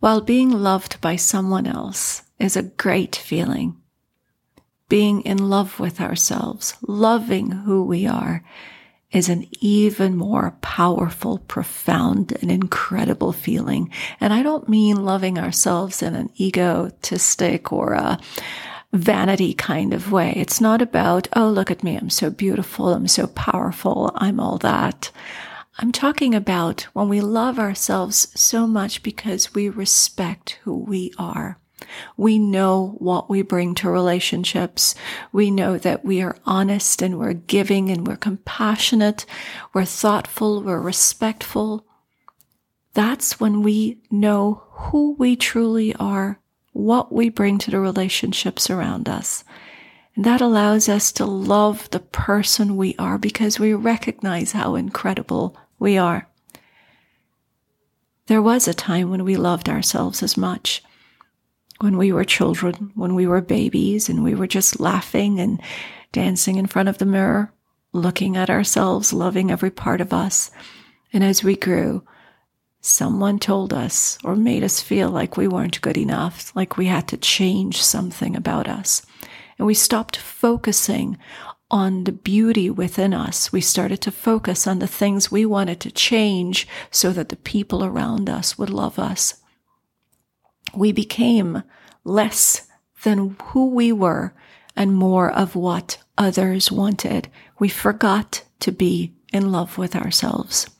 While being loved by someone else is a great feeling, being in love with ourselves, loving who we are, is an even more powerful, profound, and incredible feeling. And I don't mean loving ourselves in an egotistic or a vanity kind of way. It's not about, oh, look at me. I'm so beautiful. I'm so powerful. I'm all that. I'm talking about when we love ourselves so much because we respect who we are. We know what we bring to relationships. We know that we are honest and we're giving and we're compassionate. We're thoughtful. We're respectful. That's when we know who we truly are, what we bring to the relationships around us. And that allows us to love the person we are because we recognize how incredible we are. There was a time when we loved ourselves as much. When we were children, when we were babies, and we were just laughing and dancing in front of the mirror, looking at ourselves, loving every part of us. And as we grew, someone told us or made us feel like we weren't good enough, like we had to change something about us. And we stopped focusing on the beauty within us. We started to focus on the things we wanted to change so that the people around us would love us. We became less than who we were and more of what others wanted. We forgot to be in love with ourselves.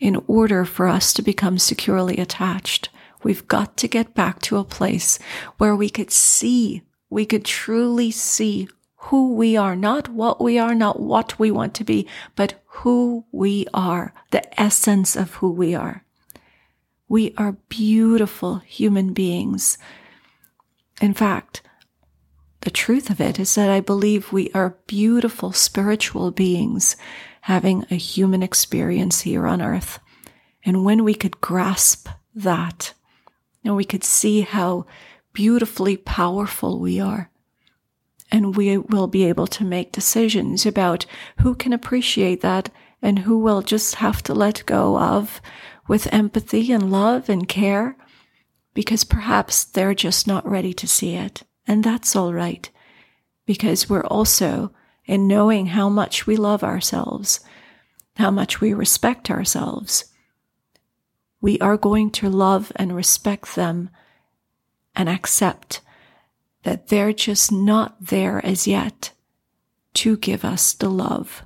In order for us to become securely attached, we've got to get back to a place where we could see, we could truly see who we are, not what we are, not what we want to be, but who we are, the essence of who we are. We are beautiful human beings. In fact, the truth of it is that I believe we are beautiful spiritual beings having a human experience here on earth. And when we could grasp that, and we could see how beautifully powerful we are, and we will be able to make decisions about who can appreciate that and who will just have to let go of with empathy and love and care because perhaps they're just not ready to see it. And that's all right because we're also in knowing how much we love ourselves, how much we respect ourselves. We are going to love and respect them and accept that they're just not there as yet to give us the love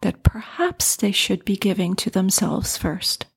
that perhaps they should be giving to themselves first.